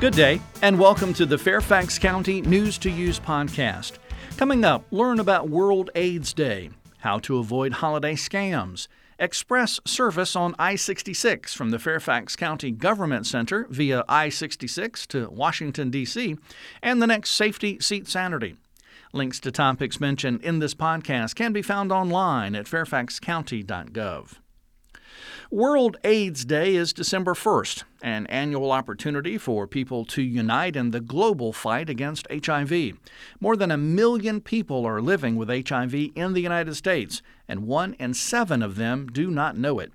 Good day, and welcome to the Fairfax County News to Use podcast. Coming up, learn about World AIDS Day, how to avoid holiday scams, express service on I 66 from the Fairfax County Government Center via I 66 to Washington, D.C., and the next Safety Seat Saturday. Links to topics mentioned in this podcast can be found online at fairfaxcounty.gov. World AIDS Day is December 1st, an annual opportunity for people to unite in the global fight against HIV. More than a million people are living with HIV in the United States, and one in seven of them do not know it.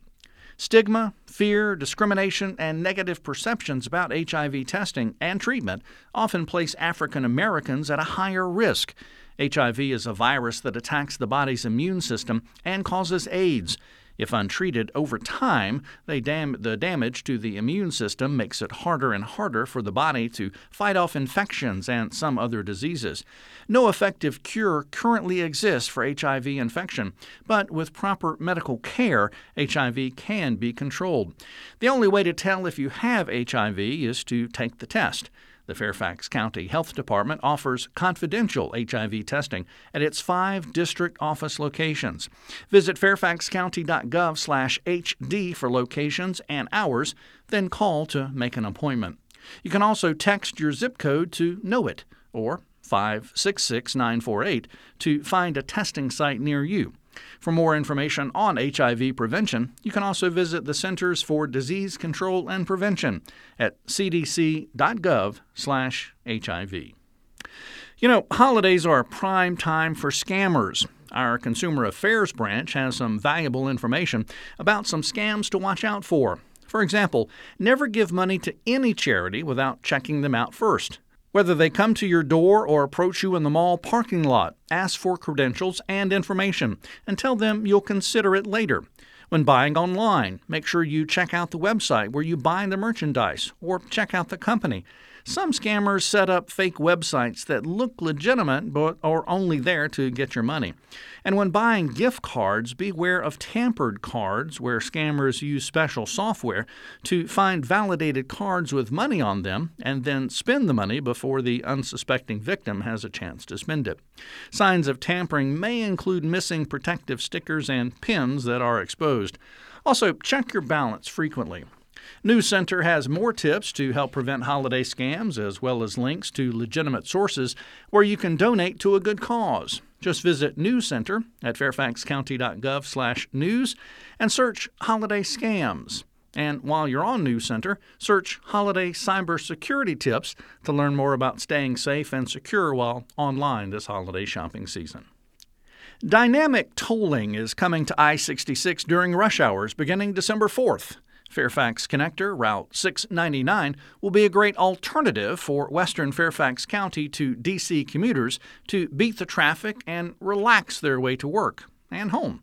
Stigma, fear, discrimination, and negative perceptions about HIV testing and treatment often place African Americans at a higher risk. HIV is a virus that attacks the body's immune system and causes AIDS. If untreated over time, dam- the damage to the immune system makes it harder and harder for the body to fight off infections and some other diseases. No effective cure currently exists for HIV infection, but with proper medical care, HIV can be controlled. The only way to tell if you have HIV is to take the test. The Fairfax County Health Department offers confidential HIV testing at its five district office locations. Visit fairfaxcounty.gov/hd for locations and hours, then call to make an appointment. You can also text your zip code to Know It or 566948 to find a testing site near you. For more information on HIV prevention, you can also visit the Centers for Disease Control and Prevention at cdc.gov/hiv. You know, holidays are prime time for scammers. Our Consumer Affairs branch has some valuable information about some scams to watch out for. For example, never give money to any charity without checking them out first. Whether they come to your door or approach you in the mall parking lot, ask for credentials and information and tell them you'll consider it later. When buying online, make sure you check out the website where you buy the merchandise or check out the company. Some scammers set up fake websites that look legitimate but are only there to get your money. And when buying gift cards, beware of tampered cards where scammers use special software to find validated cards with money on them and then spend the money before the unsuspecting victim has a chance to spend it. Signs of tampering may include missing protective stickers and pins that are exposed. Also, check your balance frequently. News Center has more tips to help prevent holiday scams, as well as links to legitimate sources where you can donate to a good cause. Just visit News Center at fairfaxcounty.gov/news and search holiday scams. And while you're on News Center, search holiday cybersecurity tips to learn more about staying safe and secure while online this holiday shopping season. Dynamic tolling is coming to I 66 during rush hours beginning December 4th. Fairfax Connector, Route 699, will be a great alternative for Western Fairfax County to D.C. commuters to beat the traffic and relax their way to work and home.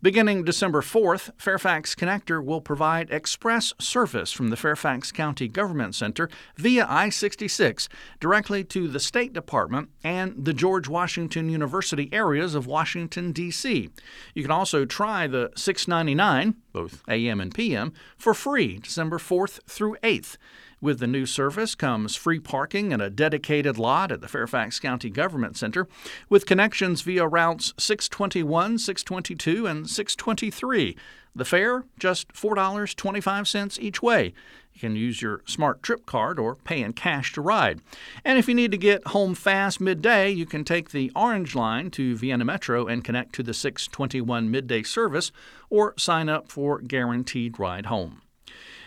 Beginning December 4th, Fairfax Connector will provide express service from the Fairfax County Government Center via I 66 directly to the State Department and the George Washington University areas of Washington, D.C. You can also try the 699, both AM and PM, for free December 4th through 8th. With the new service comes free parking and a dedicated lot at the Fairfax County Government Center, with connections via routes 621, 622, and 623. The fare, just $4.25 each way. You can use your SmarTrip card or pay in cash to ride. And if you need to get home fast midday, you can take the Orange Line to Vienna Metro and connect to the 621 midday service or sign up for guaranteed ride home.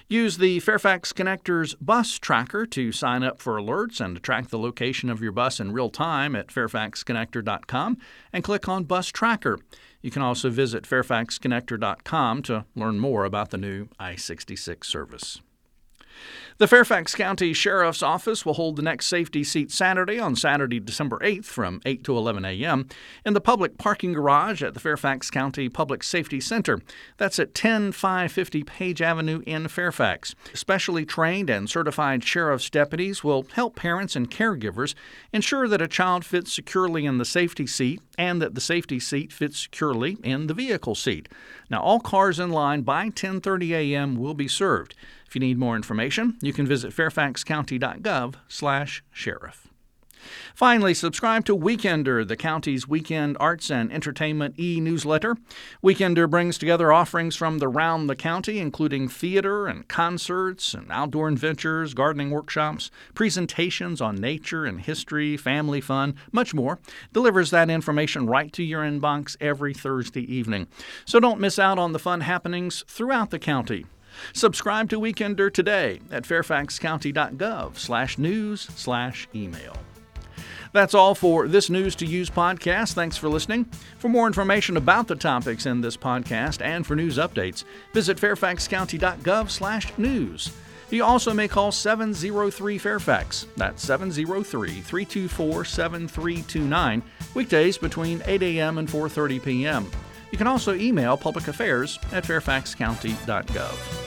Use the Fairfax Connector's bus tracker to sign up for alerts and to track the location of your bus in real time at fairfaxconnector.com and click on Bus Tracker. You can also visit fairfaxconnector.com to learn more about the new I 66 service. The Fairfax County Sheriff's Office will hold the next safety seat Saturday on Saturday, December 8th from 8 to 11 a.m. in the public parking garage at the Fairfax County Public Safety Center. That's at 10550 Page Avenue in Fairfax. Specially trained and certified sheriff's deputies will help parents and caregivers ensure that a child fits securely in the safety seat and that the safety seat fits securely in the vehicle seat. Now, all cars in line by 10:30 a.m. will be served. If you need more information, you can visit fairfaxcounty.gov/sheriff. Finally, subscribe to Weekender, the county's weekend arts and entertainment e newsletter. Weekender brings together offerings from around the county, including theater and concerts and outdoor adventures, gardening workshops, presentations on nature and history, family fun, much more. Delivers that information right to your inbox every Thursday evening. So don't miss out on the fun happenings throughout the county. Subscribe to Weekender today at fairfaxcounty.gov slash news slash email. That's all for this News to Use podcast. Thanks for listening. For more information about the topics in this podcast and for news updates, visit fairfaxcounty.gov/news. You also may call 703 Fairfax. That's 703 324 7329, weekdays between 8 a.m. and 4.30 p.m. You can also email public affairs at fairfaxcounty.gov.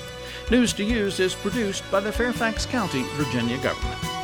News to Use is produced by the Fairfax County, Virginia government.